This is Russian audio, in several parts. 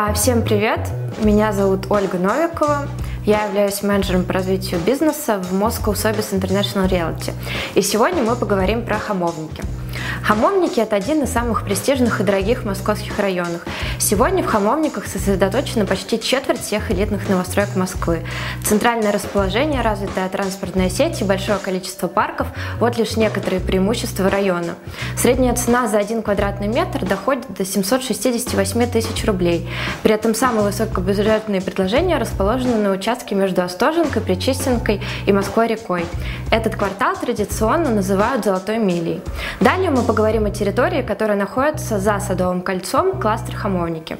А, всем привет! Меня зовут Ольга Новикова. Я являюсь менеджером по развитию бизнеса в Moscow Service International Realty. И сегодня мы поговорим про хамовники – Хамовники – это один из самых престижных и дорогих московских районов. Сегодня в Хамовниках сосредоточена почти четверть всех элитных новостроек Москвы. Центральное расположение, развитая транспортная сеть и большое количество парков – вот лишь некоторые преимущества района. Средняя цена за один квадратный метр доходит до 768 тысяч рублей. При этом самые высокобюджетные предложения расположены на участке между Остоженкой, Причистенкой и Москвой-рекой. Этот квартал традиционно называют «золотой милей». Далее мы поговорим о территории, которая находится за Садовым кольцом, кластер Хамовники.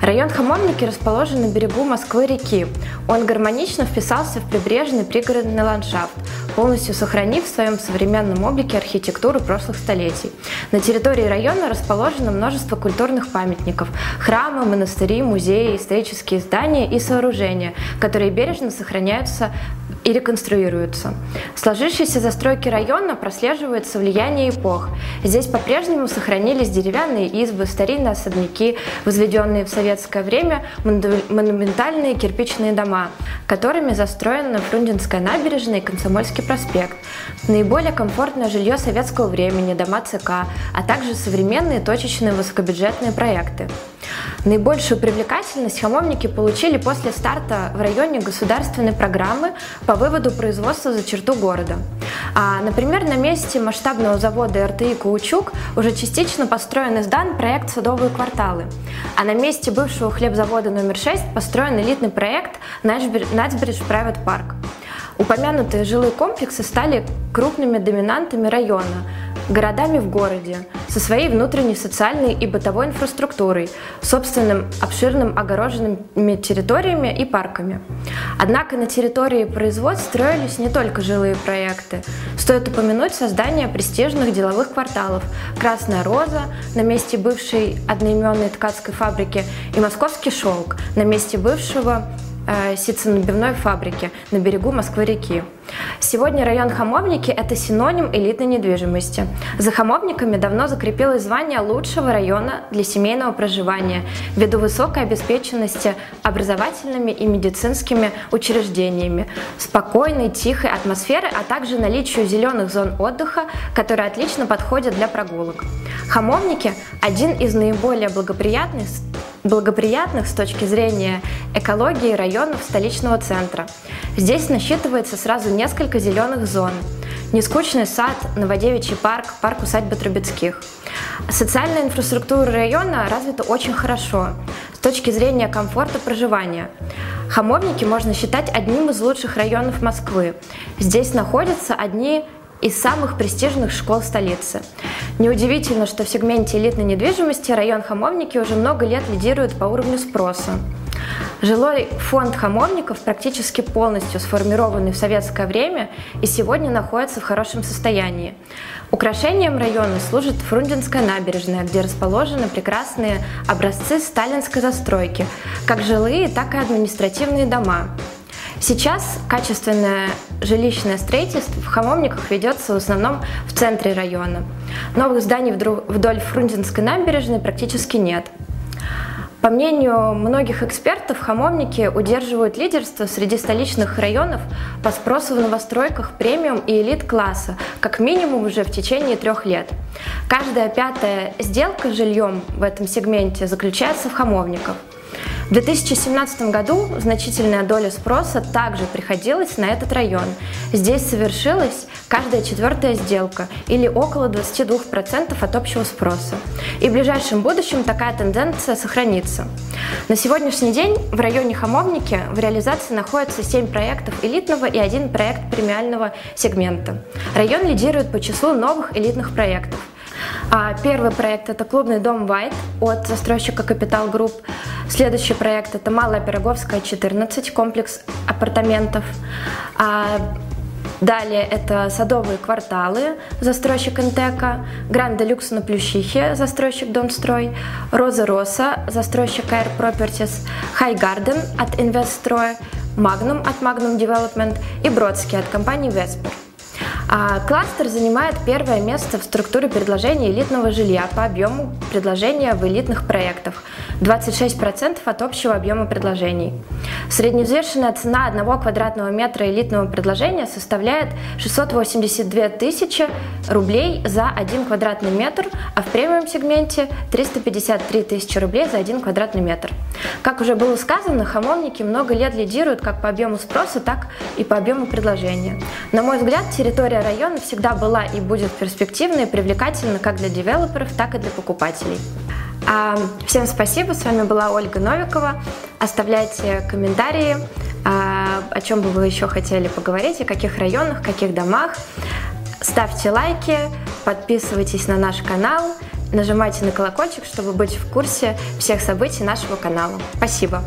Район Хамовники расположен на берегу Москвы-реки. Он гармонично вписался в прибрежный пригородный ландшафт, полностью сохранив в своем современном облике архитектуру прошлых столетий. На территории района расположено множество культурных памятников – храмы, монастыри, музеи, исторические здания и сооружения, которые бережно сохраняются и реконструируются. В сложившейся застройке района прослеживается влияние эпох. Здесь по-прежнему сохранились деревянные избы, старинные особняки, возведенные в советское время монументальные кирпичные дома, которыми застроена Фрунзенская набережная и Комсомольский проспект. Наиболее комфортное жилье советского времени, дома ЦК, а также современные точечные высокобюджетные проекты. Наибольшую привлекательность хамовники получили после старта в районе государственной программы по выводу производства за черту города. А, например, на месте масштабного завода РТИ «Каучук» уже частично построен и сдан проект «Садовые кварталы». А на месте бывшего хлебзавода номер 6 построен элитный проект «Нацбридж Private Park». Упомянутые жилые комплексы стали крупными доминантами района, городами в городе, со своей внутренней социальной и бытовой инфраструктурой, собственным обширным огороженными территориями и парками. Однако на территории производств строились не только жилые проекты. Стоит упомянуть создание престижных деловых кварталов «Красная роза» на месте бывшей одноименной ткацкой фабрики и «Московский шелк» на месте бывшего э, ситценабивной фабрики на берегу Москвы-реки. Сегодня район Хамовники – это синоним элитной недвижимости. За Хамовниками давно закрепилось звание лучшего района для семейного проживания ввиду высокой обеспеченности образовательными и медицинскими учреждениями, спокойной, тихой атмосферы, а также наличию зеленых зон отдыха, которые отлично подходят для прогулок. Хамовники – один из наиболее благоприятных благоприятных с точки зрения экологии районов столичного центра. Здесь насчитывается сразу несколько зеленых зон. Нескучный сад, Новодевичий парк, парк усадьбы Трубецких. Социальная инфраструктура района развита очень хорошо с точки зрения комфорта проживания. Хамовники можно считать одним из лучших районов Москвы. Здесь находятся одни из самых престижных школ столицы. Неудивительно, что в сегменте элитной недвижимости район Хамовники уже много лет лидирует по уровню спроса. Жилой фонд хамовников практически полностью сформированный в советское время и сегодня находится в хорошем состоянии. Украшением района служит Фрунзенская набережная, где расположены прекрасные образцы сталинской застройки, как жилые, так и административные дома. Сейчас качественное жилищное строительство в Хамовниках ведется в основном в центре района. Новых зданий вдоль Фрунзенской набережной практически нет. По мнению многих экспертов, хамовники удерживают лидерство среди столичных районов по спросу в новостройках премиум и элит-класса, как минимум уже в течение трех лет. Каждая пятая сделка с жильем в этом сегменте заключается в хамовниках – в 2017 году значительная доля спроса также приходилась на этот район. Здесь совершилась каждая четвертая сделка или около 22% от общего спроса. И в ближайшем будущем такая тенденция сохранится. На сегодняшний день в районе Хамовники в реализации находится 7 проектов элитного и один проект премиального сегмента. Район лидирует по числу новых элитных проектов. А первый проект это клубный дом White от застройщика Capital Group. Следующий проект это Малая Пироговская 14, комплекс апартаментов. А Далее это садовые кварталы, застройщик Интеко, Grand Deluxe на Плющихе, застройщик Донстрой, Rosa Rossa, застройщик Air Properties, High Garden от Инвестстроя, Magnum от Magnum Development и Бродский от компании Vesper. А кластер занимает первое место в структуре предложений элитного жилья по объему предложения в элитных проектах – 26% от общего объема предложений. Средневзвешенная цена одного квадратного метра элитного предложения составляет 682 тысячи рублей за один квадратный метр, а в премиум-сегменте 353 тысячи рублей за один квадратный метр. Как уже было сказано, хамовники много лет лидируют как по объему спроса, так и по объему предложения. На мой взгляд, территория района всегда была и будет перспективной и привлекательна как для девелоперов, так и для покупателей. А, всем спасибо, с вами была Ольга Новикова. Оставляйте комментарии, а, о чем бы вы еще хотели поговорить, о каких районах, каких домах. Ставьте лайки, подписывайтесь на наш канал, нажимайте на колокольчик, чтобы быть в курсе всех событий нашего канала. Спасибо!